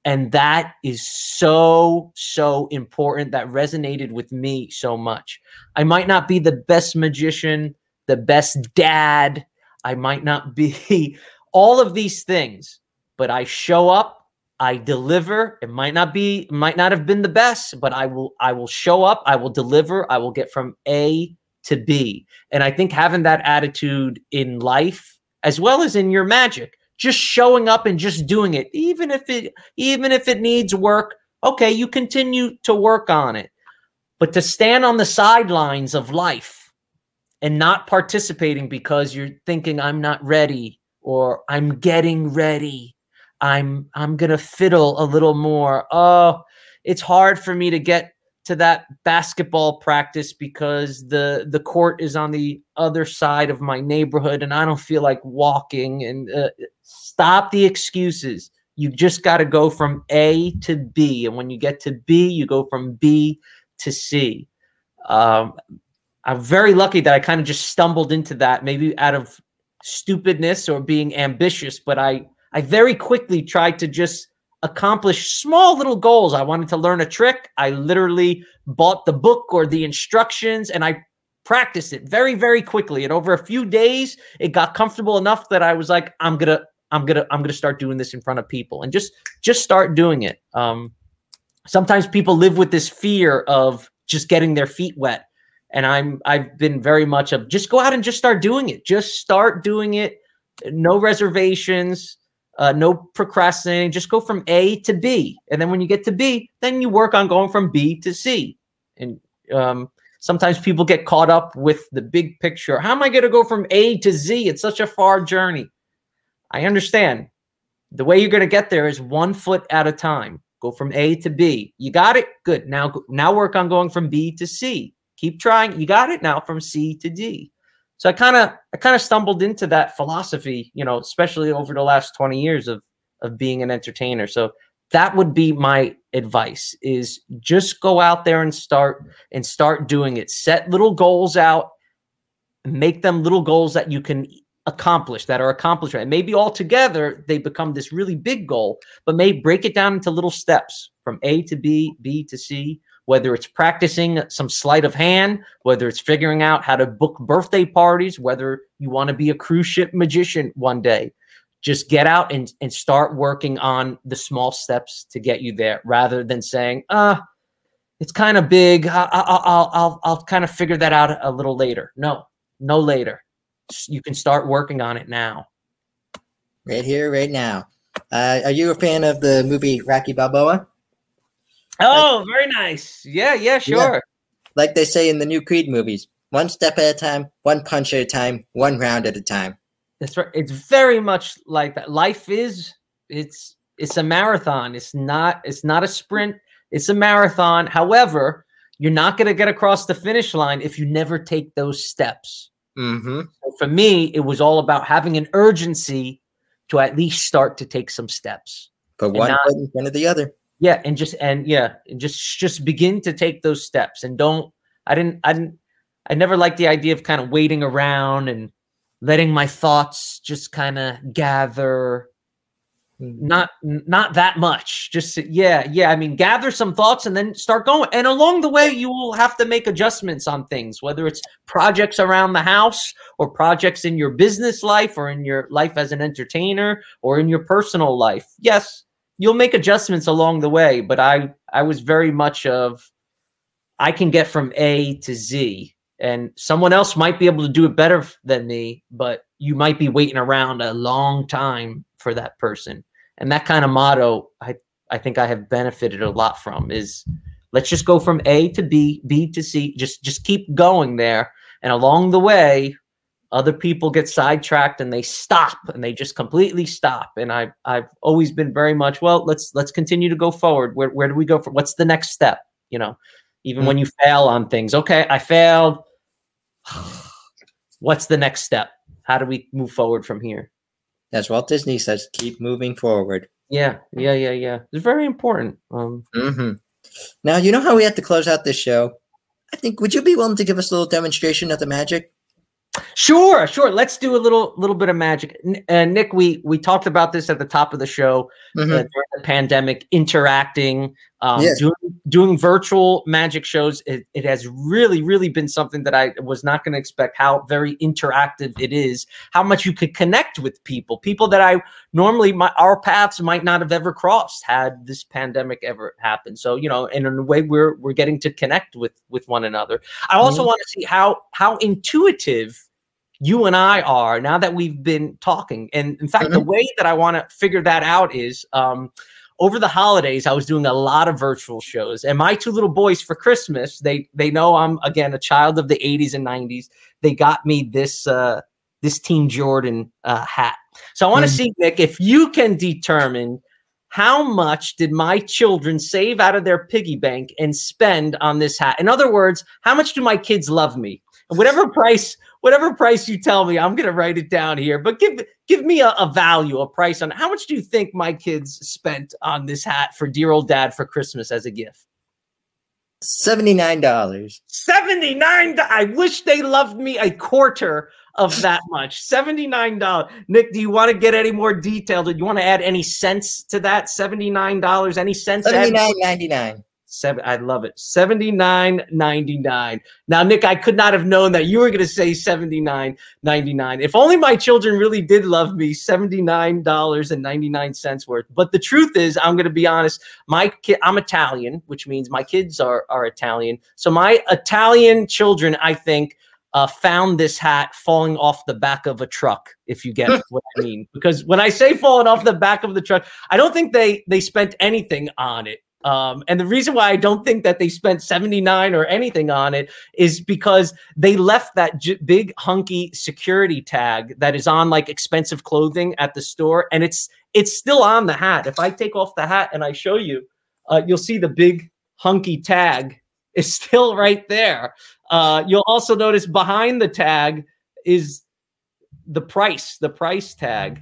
[SPEAKER 3] And that is so, so important. That resonated with me so much. I might not be the best magician, the best dad. I might not be all of these things, but I show up I deliver. It might not be, might not have been the best, but I will, I will show up. I will deliver. I will get from A to B. And I think having that attitude in life as well as in your magic, just showing up and just doing it, even if it, even if it needs work, okay, you continue to work on it. But to stand on the sidelines of life and not participating because you're thinking I'm not ready or I'm getting ready I'm I'm gonna fiddle a little more. Oh, it's hard for me to get to that basketball practice because the the court is on the other side of my neighborhood and I don't feel like walking. And uh, stop the excuses. You just got to go from A to B, and when you get to B, you go from B to C. Um, I'm very lucky that I kind of just stumbled into that, maybe out of stupidness or being ambitious, but I I very quickly tried to just accomplish small little goals. I wanted to learn a trick. I literally bought the book or the instructions and I practiced it very, very quickly. And over a few days, it got comfortable enough that I was like, I'm gonna, I'm gonna, I'm gonna start doing this in front of people and just, just start doing it. Um, sometimes people live with this fear of just getting their feet wet. And I'm, I've been very much of just go out and just start doing it. Just start doing it. No reservations uh, no procrastinating. Just go from A to B, and then when you get to B, then you work on going from B to C. And um, sometimes people get caught up with the big picture. How am I going to go from A to Z? It's such a far journey. I understand. The way you're going to get there is one foot at a time. Go from A to B. You got it. Good. Now, now work on going from B to C. Keep trying. You got it. Now from C to D. So I kind of I kind of stumbled into that philosophy, you know, especially over the last 20 years of of being an entertainer. So that would be my advice is just go out there and start and start doing it. Set little goals out, make them little goals that you can accomplish that are accomplished. And maybe all together they become this really big goal, but may break it down into little steps from A to B, B to C, whether it's practicing some sleight of hand, whether it's figuring out how to book birthday parties, whether you want to be a cruise ship magician one day. Just get out and, and start working on the small steps to get you there rather than saying, uh, it's kind of big. I'll, I'll, I'll, I'll kind of figure that out a little later. No, no later. You can start working on it now.
[SPEAKER 2] Right here, right now. Uh, are you a fan of the movie Rocky Balboa?
[SPEAKER 3] Oh, like, very nice. Yeah, yeah, sure. Yeah.
[SPEAKER 2] Like they say in the new Creed movies, one step at a time, one punch at a time, one round at a time.
[SPEAKER 3] That's right. It's very much like that. Life is it's it's a marathon. It's not it's not a sprint. It's a marathon. However, you're not going to get across the finish line if you never take those steps.
[SPEAKER 2] Mm-hmm.
[SPEAKER 3] So for me, it was all about having an urgency to at least start to take some steps.
[SPEAKER 2] Put one not, in front of the other
[SPEAKER 3] yeah and just and yeah and just just begin to take those steps and don't i didn't i didn't i never liked the idea of kind of waiting around and letting my thoughts just kind of gather hmm. not not that much just yeah yeah i mean gather some thoughts and then start going. And along the way you will have to make adjustments on things whether it's projects around the house or projects in your business life or in your life as an entertainer or in your personal life. Yes you'll make adjustments along the way but i i was very much of i can get from a to z and someone else might be able to do it better than me but you might be waiting around a long time for that person. And that kind of motto i i think i have benefited a lot from is let's just go from a to b b to c just just keep going there. And along the way other people get sidetracked and they stop and they just completely stop and i i've always been very much well let's let's continue to go forward where, where do we go for what's the next step you know even mm-hmm. when you fail on things okay i failed what's the next step how do we move forward from here
[SPEAKER 2] as Walt Disney says, keep moving forward.
[SPEAKER 3] Yeah, yeah, yeah, yeah. It's very important. Um,
[SPEAKER 2] mm-hmm. Now, you know how we have to close out this show? I think, would you be willing to give us a little demonstration of the magic?
[SPEAKER 3] Sure, sure. Let's do a little little bit of magic. Uh, Nick, we we talked about this at the top of the show mm-hmm. uh, during the pandemic, interacting, um, yes. doing doing virtual magic shows. It, it has really really been something that I was not going to expect. How very interactive it is. How much you could connect with people, people that I normally my our paths might not have ever crossed had this pandemic ever happened. So you know, in a way, we're we're getting to connect with with one another. I also mm-hmm. want to see how how intuitive you and I are now that we've been talking. And in fact, mm-hmm. the way that I want to figure that out is um, over the holidays, I was doing a lot of virtual shows. And my two little boys for Christmas, they they know I'm again a child of the 80s and 90s. They got me this uh, this Team Jordan uh, hat. So I want to mm-hmm. see Nick if you can determine how much did my children save out of their piggy bank and spend on this hat? In other words, how much do my kids love me? whatever price whatever price you tell me, I'm gonna write it down here. But give give me a, a, value, a price on how much do you think my kids spent on this hat for dear old dad for Christmas as a gift?
[SPEAKER 2] Seventy-nine dollars.
[SPEAKER 3] Seventy-nine. I wish they loved me a quarter of that much. Seventy-nine dollars. Nick, do you want to get any more detailed? Do you want to add any cents to that? Seventy-nine dollars. Any cents?
[SPEAKER 2] Seventy-nine ninety-nine.
[SPEAKER 3] Seven, I love it. Seventy nine ninety nine. Now, Nick, I could not have known that you were going to say seventy nine ninety nine. If only my children really did love me, seventy nine dollars and ninety nine cents worth. But the truth is, I'm going to be honest. My kid, I'm Italian, which means my kids are are Italian. So my Italian children, I think, uh, found this hat falling off the back of a truck. If you get what I mean, because when I say falling off the back of the truck, I don't think they they spent anything on it. Um, and the reason why I don't think that they spent 79 or anything on it is because they left that j- big hunky security tag that is on like expensive clothing at the store, and it's it's still on the hat. If I take off the hat and I show you, uh, you'll see the big hunky tag is still right there. Uh, you'll also notice behind the tag is the price, the price tag.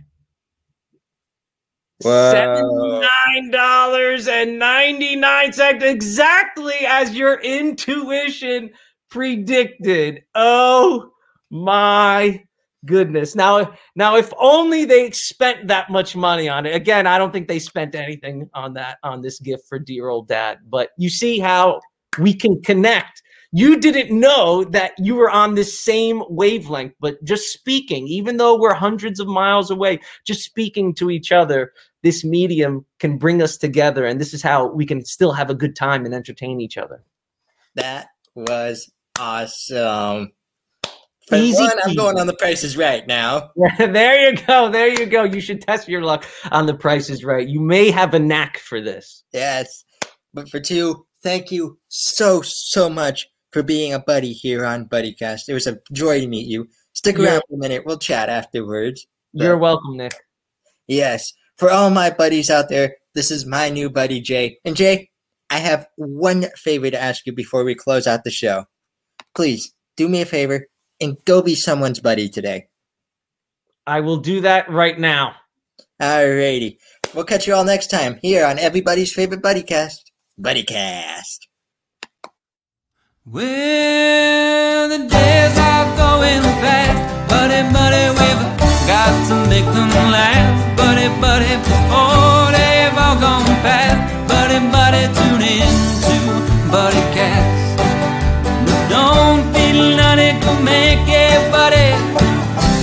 [SPEAKER 3] Ninety-nine cents, exactly as your intuition predicted. Oh my goodness! Now, now, if only they spent that much money on it. Again, I don't think they spent anything on that on this gift for dear old dad. But you see how we can connect you didn't know that you were on this same wavelength, but just speaking, even though we're hundreds of miles away, just speaking to each other, this medium can bring us together. And this is how we can still have a good time and entertain each other.
[SPEAKER 2] That was awesome. For Easy one, I'm going on the prices right now.
[SPEAKER 3] there you go. There you go. You should test your luck on the Price Is Right. You may have a knack for this.
[SPEAKER 2] Yes. But for two, thank you so, so much for being a buddy here on BuddyCast. It was a joy to meet you. Stick around for a minute. We'll chat afterwards.
[SPEAKER 3] You're welcome, Nick.
[SPEAKER 2] Yes. For all my buddies out there, this is my new buddy, Jay. And Jay, I have one favor to ask you before we close out the show. Please do me a favor and go be someone's buddy today.
[SPEAKER 3] I will do that right now.
[SPEAKER 2] Alrighty. We'll catch you all next time here on everybody's favorite BuddyCast, BuddyCast.
[SPEAKER 4] Well, the days are going fast, buddy, buddy, we've got to make them laugh. Buddy, buddy, before they've all gone past. Buddy, buddy, tune in to Buddy Cast. Don't make it, buddy,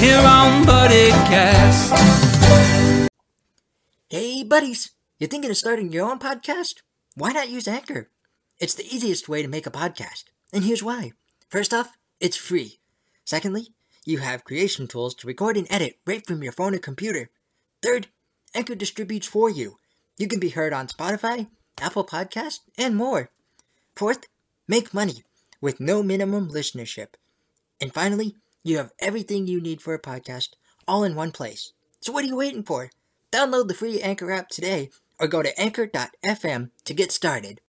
[SPEAKER 4] here on Buddy Cast.
[SPEAKER 2] Hey, buddies! you're thinking of starting your own podcast? Why not use Anchor? It's the easiest way to make a podcast. And here's why. First off, it's free. Secondly, you have creation tools to record and edit right from your phone or computer. Third, Anchor distributes for you. You can be heard on Spotify, Apple Podcast, and more. Fourth, make money with no minimum listenership. And finally, you have everything you need for a podcast all in one place. So what are you waiting for? Download the free Anchor app today or go to anchor.fm to get started.